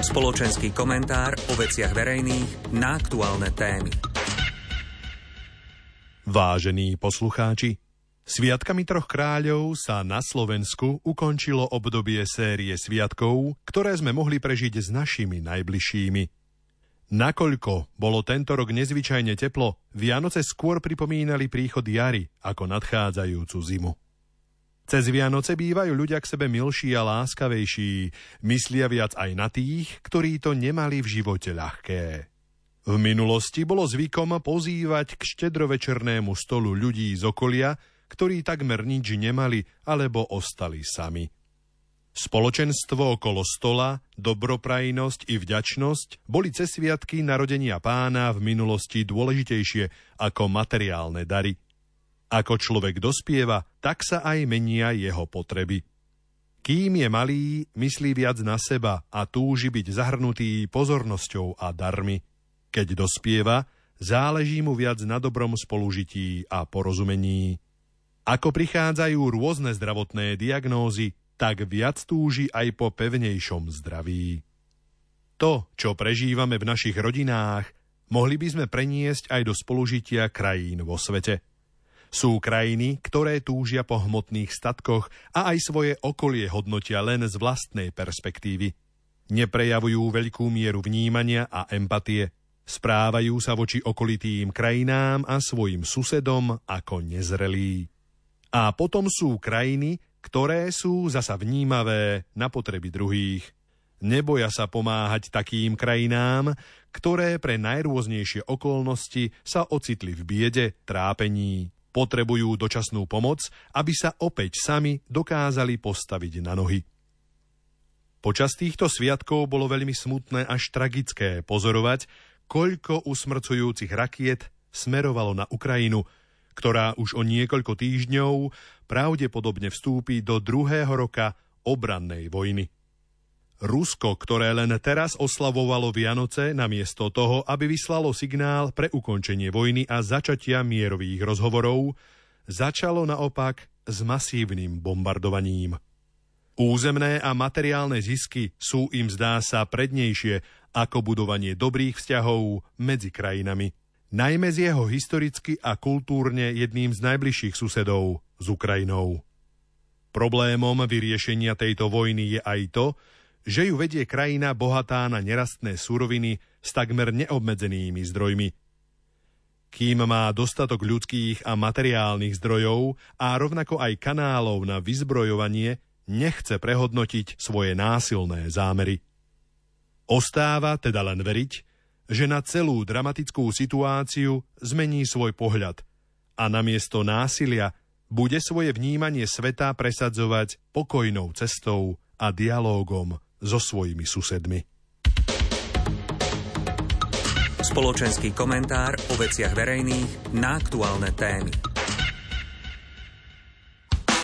Spoločenský komentár o veciach verejných na aktuálne témy. Vážení poslucháči, Sviatkami troch kráľov sa na Slovensku ukončilo obdobie série sviatkov, ktoré sme mohli prežiť s našimi najbližšími. Nakoľko bolo tento rok nezvyčajne teplo, Vianoce skôr pripomínali príchod jary ako nadchádzajúcu zimu. Cez Vianoce bývajú ľudia k sebe milší a láskavejší, myslia viac aj na tých, ktorí to nemali v živote ľahké. V minulosti bolo zvykom pozývať k štedrovečernému stolu ľudí z okolia, ktorí takmer nič nemali alebo ostali sami. Spoločenstvo okolo stola, dobroprajnosť i vďačnosť boli cez sviatky narodenia pána v minulosti dôležitejšie ako materiálne dary – ako človek dospieva, tak sa aj menia jeho potreby. Kým je malý, myslí viac na seba a túži byť zahrnutý pozornosťou a darmi. Keď dospieva, záleží mu viac na dobrom spolužití a porozumení. Ako prichádzajú rôzne zdravotné diagnózy, tak viac túži aj po pevnejšom zdraví. To, čo prežívame v našich rodinách, mohli by sme preniesť aj do spolužitia krajín vo svete – sú krajiny, ktoré túžia po hmotných statkoch a aj svoje okolie hodnotia len z vlastnej perspektívy. Neprejavujú veľkú mieru vnímania a empatie. Správajú sa voči okolitým krajinám a svojim susedom ako nezrelí. A potom sú krajiny, ktoré sú zasa vnímavé na potreby druhých. Neboja sa pomáhať takým krajinám, ktoré pre najrôznejšie okolnosti sa ocitli v biede, trápení, Potrebujú dočasnú pomoc, aby sa opäť sami dokázali postaviť na nohy. Počas týchto sviatkov bolo veľmi smutné až tragické pozorovať, koľko usmrcujúcich rakiet smerovalo na Ukrajinu, ktorá už o niekoľko týždňov pravdepodobne vstúpi do druhého roka obrannej vojny. Rusko, ktoré len teraz oslavovalo Vianoce, namiesto toho, aby vyslalo signál pre ukončenie vojny a začatia mierových rozhovorov, začalo naopak s masívnym bombardovaním. Územné a materiálne zisky sú im zdá sa prednejšie ako budovanie dobrých vzťahov medzi krajinami. Najmä z jeho historicky a kultúrne jedným z najbližších susedov s Ukrajinou. Problémom vyriešenia tejto vojny je aj to, že ju vedie krajina bohatá na nerastné suroviny s takmer neobmedzenými zdrojmi. Kým má dostatok ľudských a materiálnych zdrojov a rovnako aj kanálov na vyzbrojovanie, nechce prehodnotiť svoje násilné zámery. Ostáva teda len veriť, že na celú dramatickú situáciu zmení svoj pohľad a namiesto násilia bude svoje vnímanie sveta presadzovať pokojnou cestou a dialógom so svojimi susedmi. Spoločenský komentár o veciach verejných na aktuálne témy.